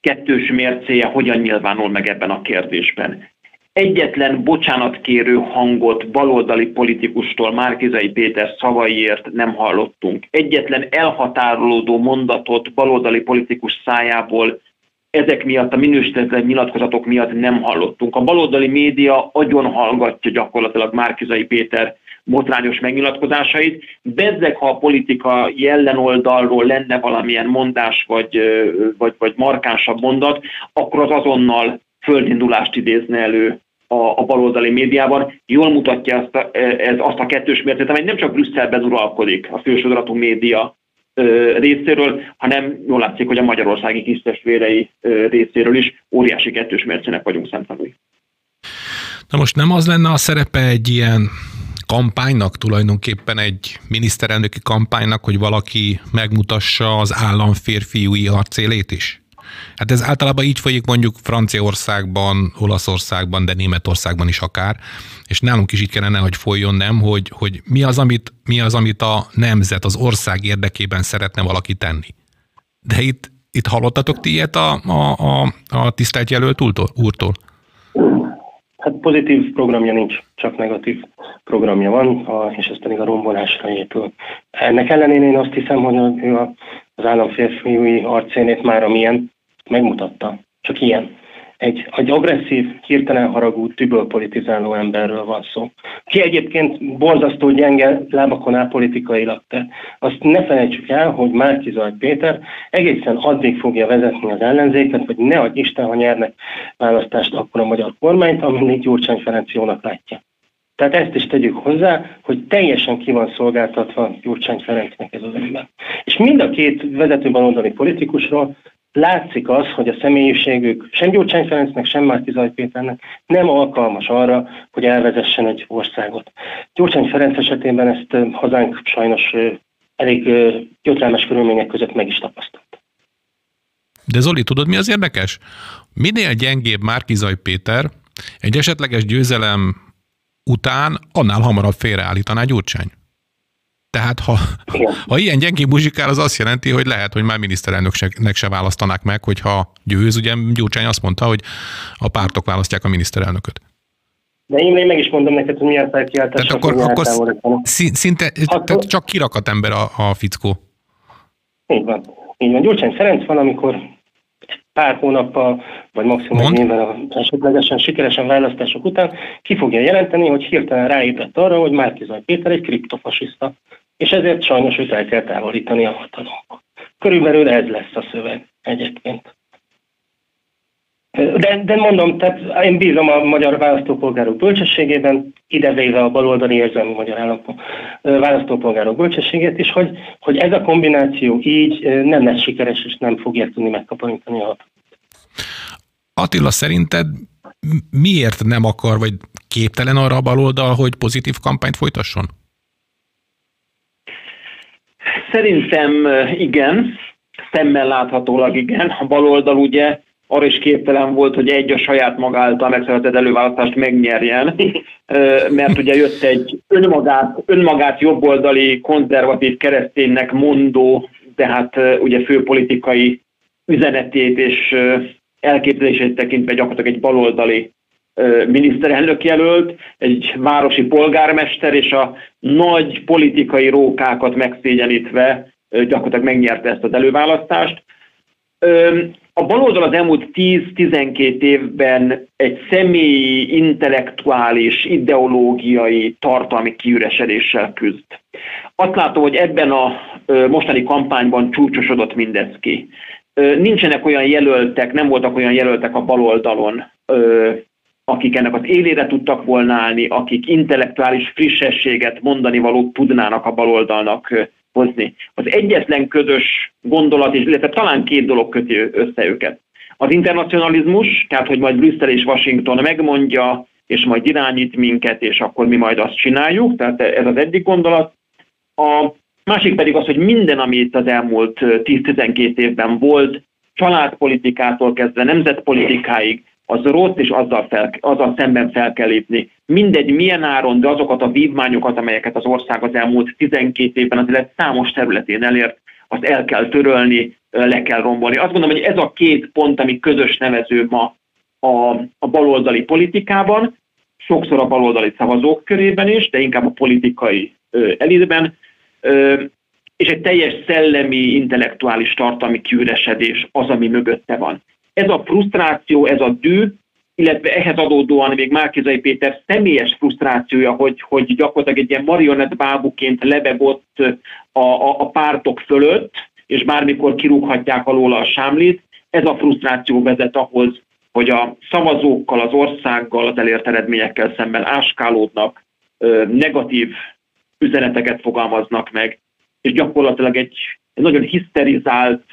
kettős mércéje hogyan nyilvánul meg ebben a kérdésben. Egyetlen bocsánatkérő hangot baloldali politikustól, Márkizai Péter szavaiért nem hallottunk. Egyetlen elhatárolódó mondatot baloldali politikus szájából ezek miatt, a minősítetlen nyilatkozatok miatt nem hallottunk. A baloldali média agyon hallgatja gyakorlatilag Márkizai Péter botrányos megnyilatkozásait. Bezzeg, ha a politika jellenoldalról lenne valamilyen mondás, vagy, vagy, vagy markánsabb mondat, akkor az azonnal földindulást idézne elő a, a baloldali médiában. Jól mutatja azt a, ez azt a kettős mércét, amely nem csak Brüsszelben uralkodik a fősodratú média részéről, hanem jól látszik, hogy a magyarországi kisztestvérei részéről is óriási kettős mércének vagyunk szemtanúi.
Na most nem az lenne a szerepe egy ilyen kampánynak, tulajdonképpen egy miniszterelnöki kampánynak, hogy valaki megmutassa az állam férfiúi arcélét is? Hát ez általában így folyik mondjuk Franciaországban, Olaszországban, de Németországban is akár, és nálunk is így kellene, hogy folyjon, nem, hogy, hogy mi, az, amit, mi az, amit a nemzet, az ország érdekében szeretne valaki tenni. De itt, itt hallottatok ti ilyet a, a, a, a tisztelt jelölt úrtól?
Hát pozitív programja nincs, csak negatív programja van, és ez pedig a rombolásra épül. Ennek ellenére én azt hiszem, hogy ő az államférfiúi arcénét már amilyen megmutatta. Csak ilyen. Egy, egy agresszív, hirtelen haragú, tüböl politizáló emberről van szó. Ki egyébként borzasztó gyenge lábakon áll politikailag, de azt ne felejtsük el, hogy Márki Zaj Péter egészen addig fogja vezetni az ellenzéket, hogy ne adj Isten, ha nyernek választást akkor a magyar kormányt, amíg Gyurcsány Ferenc jónak látja. Tehát ezt is tegyük hozzá, hogy teljesen ki van szolgáltatva Gyurcsány Ferencnek ez az ember. És mind a két vezető baloldali politikusról látszik az, hogy a személyiségük sem Gyurcsány Ferencnek, sem Márki Zaj nem alkalmas arra, hogy elvezessen egy országot. Gyurcsány Ferenc esetében ezt hazánk sajnos elég gyötrelmes körülmények között meg is tapasztalt.
De Zoli, tudod mi az érdekes? Minél gyengébb Márki Zaj Péter, egy esetleges győzelem után annál hamarabb félreállítaná Gyurcsány. Tehát ha, ha ilyen gyengén muzsikál, az azt jelenti, hogy lehet, hogy már miniszterelnöknek se választanák meg, hogyha győz. Ugye Gyurcsány azt mondta, hogy a pártok választják a miniszterelnököt.
De én még meg is mondom neked, hogy milyen felkiáltás.
Tehát akkor, akkor szinte akkor... Tehát csak kirakat ember a, a fickó.
Így van. Így van. Gyurcsány Ferenc van, amikor pár hónappal, vagy maximum egy évvel a esetlegesen sikeresen választások után ki fogja jelenteni, hogy hirtelen ráébredt arra, hogy Márkizaj Péter egy kriptofasiszta, és ezért sajnos őt el kell távolítani a hatalomból. Körülbelül ez lesz a szöveg egyébként. De, de mondom, tehát én bízom a magyar választópolgárok bölcsességében, idevéve a baloldali érzelmi magyar állampol, választópolgárok bölcsességét is, hogy, hogy ez a kombináció így nem lesz sikeres, és nem fogják tudni megkaparintani a
Attila, szerinted miért nem akar, vagy képtelen arra a baloldal, hogy pozitív kampányt folytasson?
Szerintem igen, szemmel láthatólag igen. A baloldal ugye arra is képtelen volt, hogy egy a saját maga által megszervezett előválasztást megnyerjen, mert ugye jött egy önmagát, önmagát jobboldali, konzervatív kereszténynek mondó, tehát ugye főpolitikai üzenetét és elképzelését tekintve gyakorlatilag egy baloldali miniszterelnök jelölt, egy városi polgármester, és a nagy politikai rókákat megszégyenítve gyakorlatilag megnyerte ezt az előválasztást. A baloldal az elmúlt 10-12 évben egy személyi, intellektuális, ideológiai, tartalmi kiüresedéssel küzd. Azt látom, hogy ebben a mostani kampányban csúcsosodott mindez ki. Nincsenek olyan jelöltek, nem voltak olyan jelöltek a baloldalon, akik ennek az élére tudtak volna állni, akik intellektuális frissességet mondani valót tudnának a baloldalnak hozni. Az egyetlen közös gondolat, illetve talán két dolog köti össze őket. Az internacionalizmus, tehát hogy majd Brüsszel és Washington megmondja, és majd irányít minket, és akkor mi majd azt csináljuk, tehát ez az egyik gondolat. A másik pedig az, hogy minden, ami itt az elmúlt 10-12 évben volt, családpolitikától kezdve nemzetpolitikáig, az rossz, és azzal, fel, azzal szemben fel kell lépni. Mindegy, milyen áron, de azokat a vívmányokat, amelyeket az ország az elmúlt 12 évben az élet számos területén elért, azt el kell törölni, le kell rombolni. Azt gondolom, hogy ez a két pont, ami közös nevező ma a, a baloldali politikában, sokszor a baloldali szavazók körében is, de inkább a politikai ö, elitben, ö, és egy teljes szellemi, intellektuális tartalmi kiüresedés az, ami mögötte van. Ez a frusztráció, ez a dű, illetve ehhez adódóan még Márkizai Péter személyes frusztrációja, hogy, hogy gyakorlatilag egy ilyen marionett bábuként lebegott a, a, a pártok fölött, és bármikor kirúghatják alól a sámlit, ez a frusztráció vezet ahhoz, hogy a szavazókkal, az országgal, az elért eredményekkel szemben áskálódnak, negatív üzeneteket fogalmaznak meg, és gyakorlatilag egy, egy nagyon hiszterizált,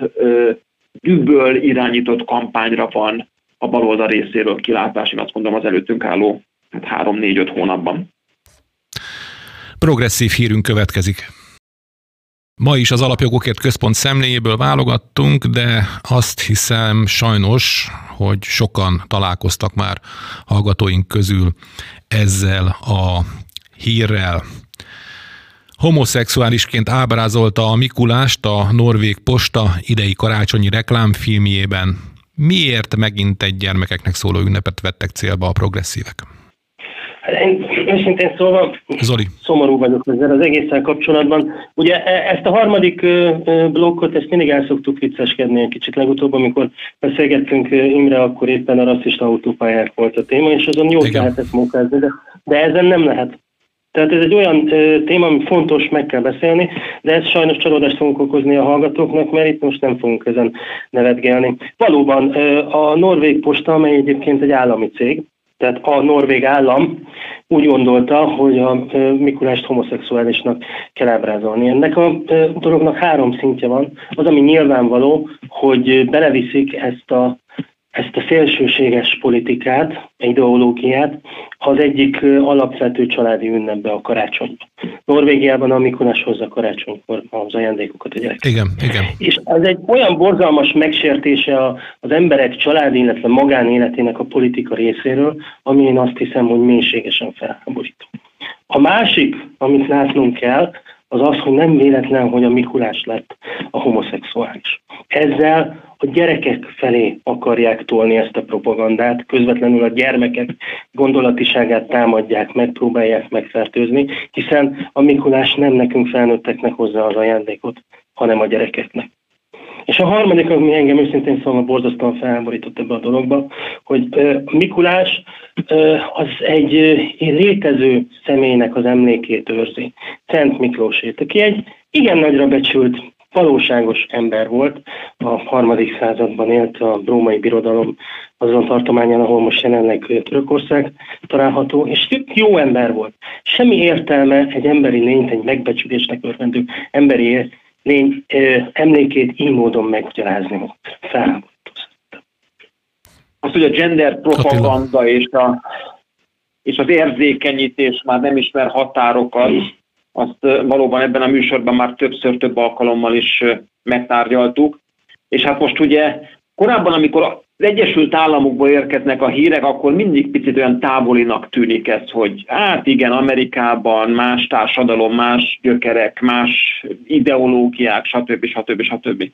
dübből irányított kampányra van a baloldal részéről kilátás, én azt gondolom az előttünk álló hát 3-4-5 hónapban.
Progresszív hírünk következik. Ma is az Alapjogokért Központ szemléjéből válogattunk, de azt hiszem sajnos, hogy sokan találkoztak már hallgatóink közül ezzel a hírrel. Homoszexuálisként ábrázolta a Mikulást a Norvég Posta idei karácsonyi reklámfilmjében. Miért megint egy gyermekeknek szóló ünnepet vettek célba a progresszívek?
Hát én őszintén szólva Zoli. szomorú vagyok ezzel az egészen kapcsolatban. Ugye e, ezt a harmadik blokkot, ezt mindig el szoktuk vicceskedni egy kicsit legutóbb, amikor beszélgettünk Imre, akkor éppen a rasszista autópályák volt a téma, és azon jó lehet ezt munkázni, de, de ezen nem lehet. Tehát ez egy olyan ö, téma, ami fontos, meg kell beszélni, de ez sajnos csalódást fogunk okozni a hallgatóknak, mert itt most nem fogunk ezen nevetgelni. Valóban ö, a Norvég Posta, amely egyébként egy állami cég, tehát a norvég állam úgy gondolta, hogy a Mikulást homoszexuálisnak kell ábrázolni. Ennek a dolognak három szintje van. Az, ami nyilvánvaló, hogy beleviszik ezt a ezt a szélsőséges politikát, ideológiát az egyik alapvető családi ünnepbe, a karácsonyba. Norvégiában a Mikulás hozza karácsonykor az ajándékokat a gyerekek.
Igen, igen.
És ez egy olyan borzalmas megsértése az emberek családi, illetve magánéletének a politika részéről, ami én azt hiszem, hogy mélységesen felháborító. A másik, amit látnunk kell, az az, hogy nem véletlen, hogy a Mikulás lett a homoszexuális. Ezzel a gyerekek felé akarják tolni ezt a propagandát, közvetlenül a gyermekek gondolatiságát támadják, megpróbálják megfertőzni, hiszen a Mikulás nem nekünk felnőtteknek hozza az ajándékot, hanem a gyerekeknek. És a harmadik, ami engem őszintén szóval borzasztóan felháborított ebbe a dologba, hogy Mikulás az egy létező személynek az emlékét őrzi. Szent Miklósét, aki egy igen nagyra becsült valóságos ember volt, a harmadik században élt a római birodalom azon tartományán, ahol most jelenleg Törökország található, és jó ember volt. Semmi értelme egy emberi lényt, egy megbecsülésnek örvendő emberi lény emlékét így módon meggyarázni. Felháborító
Az, hogy a gender propaganda és, a, és az érzékenyítés már nem ismer határokat, azt valóban ebben a műsorban már többször, több alkalommal is megtárgyaltuk. És hát most ugye korábban, amikor az Egyesült Államokból érkeznek a hírek, akkor mindig picit olyan távolinak tűnik ez, hogy hát igen, Amerikában más társadalom, más gyökerek, más ideológiák, stb. stb. stb.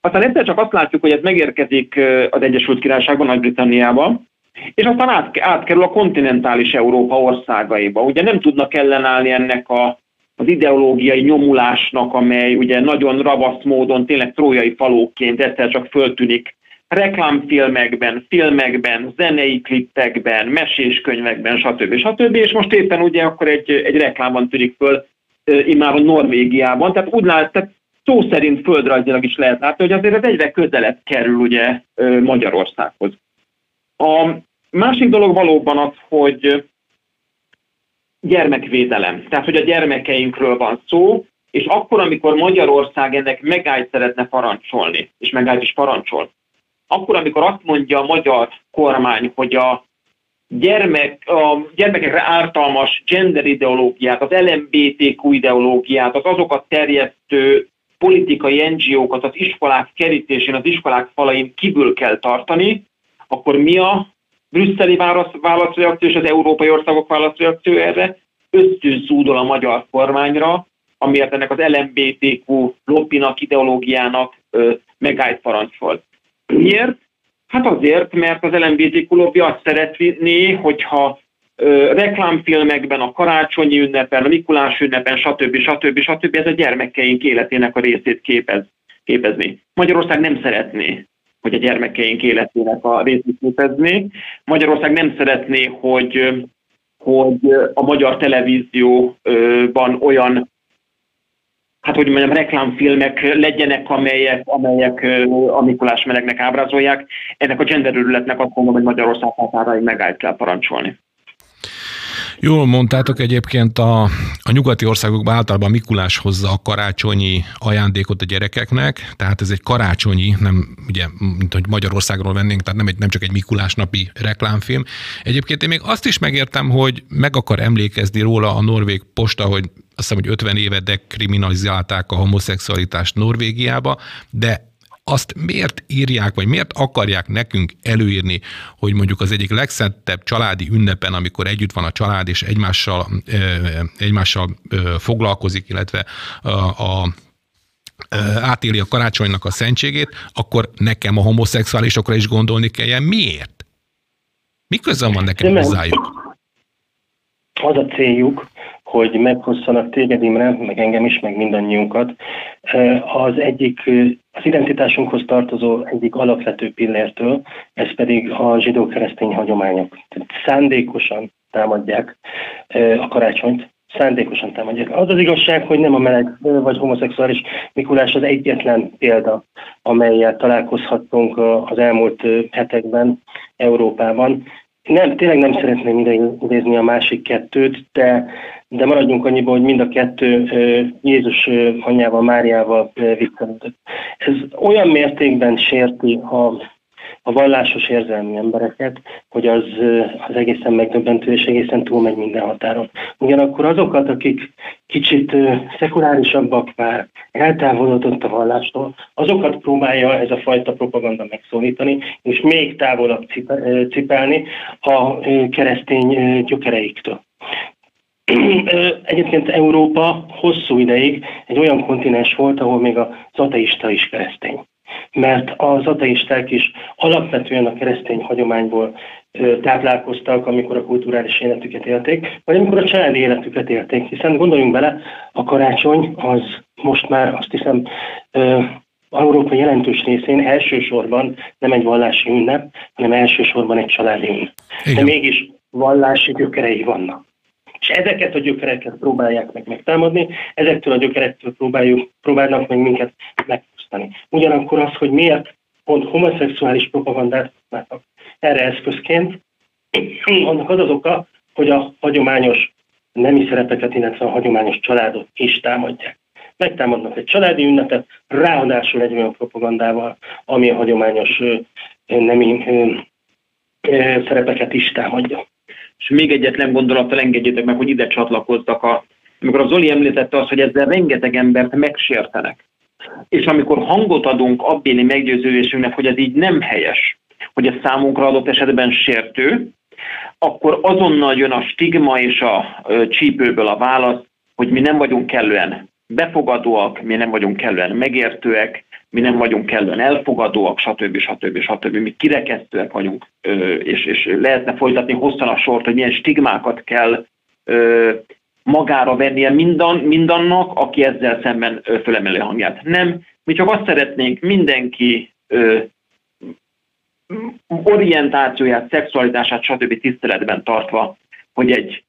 Aztán egyszer csak azt látjuk, hogy ez megérkezik az Egyesült Királyságban, Nagy-Britanniában, és aztán át, átkerül a kontinentális Európa országaiba. Ugye nem tudnak ellenállni ennek a, az ideológiai nyomulásnak, amely ugye nagyon ravasz módon, tényleg trójai falóként egyszer csak föltűnik reklámfilmekben, filmekben, zenei klippekben, meséskönyvekben, stb. stb. És most éppen ugye akkor egy, egy reklámban tűnik föl a Norvégiában, tehát úgy lát, tehát szó szerint földrajzilag is lehet látni, hogy azért ez egyre közelebb kerül ugye Magyarországhoz. A másik dolog valóban az, hogy gyermekvédelem. Tehát, hogy a gyermekeinkről van szó, és akkor, amikor Magyarország ennek megállt szeretne parancsolni, és megállt is parancsol, akkor, amikor azt mondja a magyar kormány, hogy a, gyermek, a gyermekekre ártalmas gender ideológiát, az LMBTQ ideológiát, az azokat terjesztő politikai NGO-kat az iskolák kerítésén, az iskolák falain kívül kell tartani, akkor mi a brüsszeli válasz, válaszreakció és az európai országok válaszreakció erre? Ösztön zúdol a magyar kormányra, amiért ennek az LMBTQ lobbinak, ideológiának megállt parancs volt. Miért? Hát azért, mert az LMBTQ lobby azt szeretné, hogyha ö, reklámfilmekben, a karácsonyi ünnepen, a Mikulás ünnepen, stb. stb. stb. ez a gyermekeink életének a részét képez, képezni. Magyarország nem szeretné, hogy a gyermekeink életének a részét képezni. Magyarország nem szeretné, hogy hogy a magyar televízióban olyan hát hogy mondjam, reklámfilmek legyenek, amelyek, amelyek a Mikulás melegnek ábrázolják. Ennek a genderőrületnek azt mondom, hogy Magyarország határaig megállt kell parancsolni.
Jól mondtátok egyébként a, a nyugati országokban általában Mikulás hozza a karácsonyi ajándékot a gyerekeknek, tehát ez egy karácsonyi, nem ugye, mint hogy Magyarországról vennénk, tehát nem, egy, nem csak egy Mikulás napi reklámfilm. Egyébként én még azt is megértem, hogy meg akar emlékezni róla a norvég posta, hogy azt hiszem, hogy 50 éve dekriminalizálták a homoszexualitást Norvégiába, de azt miért írják, vagy miért akarják nekünk előírni, hogy mondjuk az egyik legszentebb családi ünnepen, amikor együtt van a család, és egymással, egymással foglalkozik, illetve a, a átéli a karácsonynak a szentségét, akkor nekem a homoszexuálisokra is gondolni kelljen. Miért? Mi közön van nekem hozzájuk?
Az a céljuk, hogy meghosszanak téged Imre, meg engem is, meg mindannyiunkat. Az egyik, az identitásunkhoz tartozó egyik alapvető pillértől, ez pedig a zsidó-keresztény hagyományok. Tehát szándékosan támadják a karácsonyt, szándékosan támadják. Az az igazság, hogy nem a meleg vagy homoszexuális Mikulás az egyetlen példa, amelyel találkozhattunk az elmúlt hetekben Európában. Nem, tényleg nem szeretném idézni a másik kettőt, de, de maradjunk annyiban, hogy mind a kettő Jézus anyjával, Máriával viccelődött. Ez olyan mértékben sérti a a vallásos érzelmi embereket, hogy az, az egészen megdöbbentő és egészen túlmegy minden határon. Ugyanakkor azokat, akik kicsit szekulárisabbak már, eltávolodott a vallástól, azokat próbálja ez a fajta propaganda megszólítani, és még távolabb cipelni a keresztény gyökereiktől. Egyébként Európa hosszú ideig egy olyan kontinens volt, ahol még az ateista is keresztény mert az ateisták is alapvetően a keresztény hagyományból táplálkoztak, amikor a kulturális életüket élték, vagy amikor a családi életüket élték. Hiszen gondoljunk bele, a karácsony az most már azt hiszem Európa jelentős részén elsősorban nem egy vallási ünnep, hanem elsősorban egy családi ünnep. De mégis vallási gyökerei vannak. És ezeket a gyökereket próbálják meg megtámadni, ezektől a gyökerektől próbáljuk, próbálnak meg minket meg választani. Ugyanakkor az, hogy miért pont homoszexuális propagandát használtak erre eszközként, annak az az oka, hogy a hagyományos nemi szerepeket, illetve a hagyományos családot is támadják. Megtámadnak egy családi ünnepet, ráadásul egy olyan propagandával, ami a hagyományos nemi szerepeket is támadja.
És még egyetlen gondolattal engedjétek meg, hogy ide csatlakoztak a amikor az Zoli említette azt, hogy ezzel rengeteg embert megsértenek. És amikor hangot adunk abbéli meggyőződésünknek, hogy ez így nem helyes, hogy ez számunkra adott esetben sértő, akkor azonnal jön a stigma és a csípőből a válasz, hogy mi nem vagyunk kellően befogadóak, mi nem vagyunk kellően megértőek, mi nem vagyunk kellően elfogadóak, stb. stb. stb. Mi kirekesztőek vagyunk, és, és lehetne folytatni hosszan a sort, hogy milyen stigmákat kell magára vennie mindan, mindannak, aki ezzel szemben fölemeli hangját. Nem, mi csak azt szeretnénk mindenki orientációját, szexualitását, stb. tiszteletben tartva, hogy egy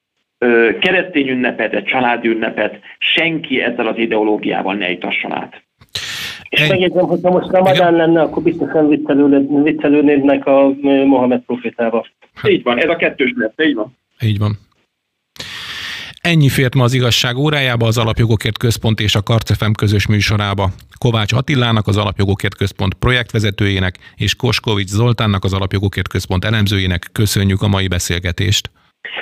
keresztény ünnepet, egy családi ünnepet senki ezzel az ideológiával ne itasson át.
És megjegyzem, hogy ha most Ramadán lenne, akkor biztosan viccelődnének a Mohamed profétával.
Így van, ez a kettős lesz, így van.
Így van. Ennyi fért ma az igazság órájába az Alapjogokért Központ és a Karcefem közös műsorába. Kovács Attilának, az Alapjogokért Központ projektvezetőjének és Koskovics Zoltánnak, az Alapjogokért Központ elemzőjének köszönjük a mai beszélgetést.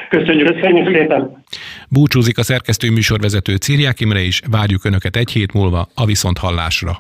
Köszönjük, köszönjük szépen!
Búcsúzik a szerkesztő műsorvezető Círiák Imre is, várjuk Önöket egy hét múlva a Viszonthallásra.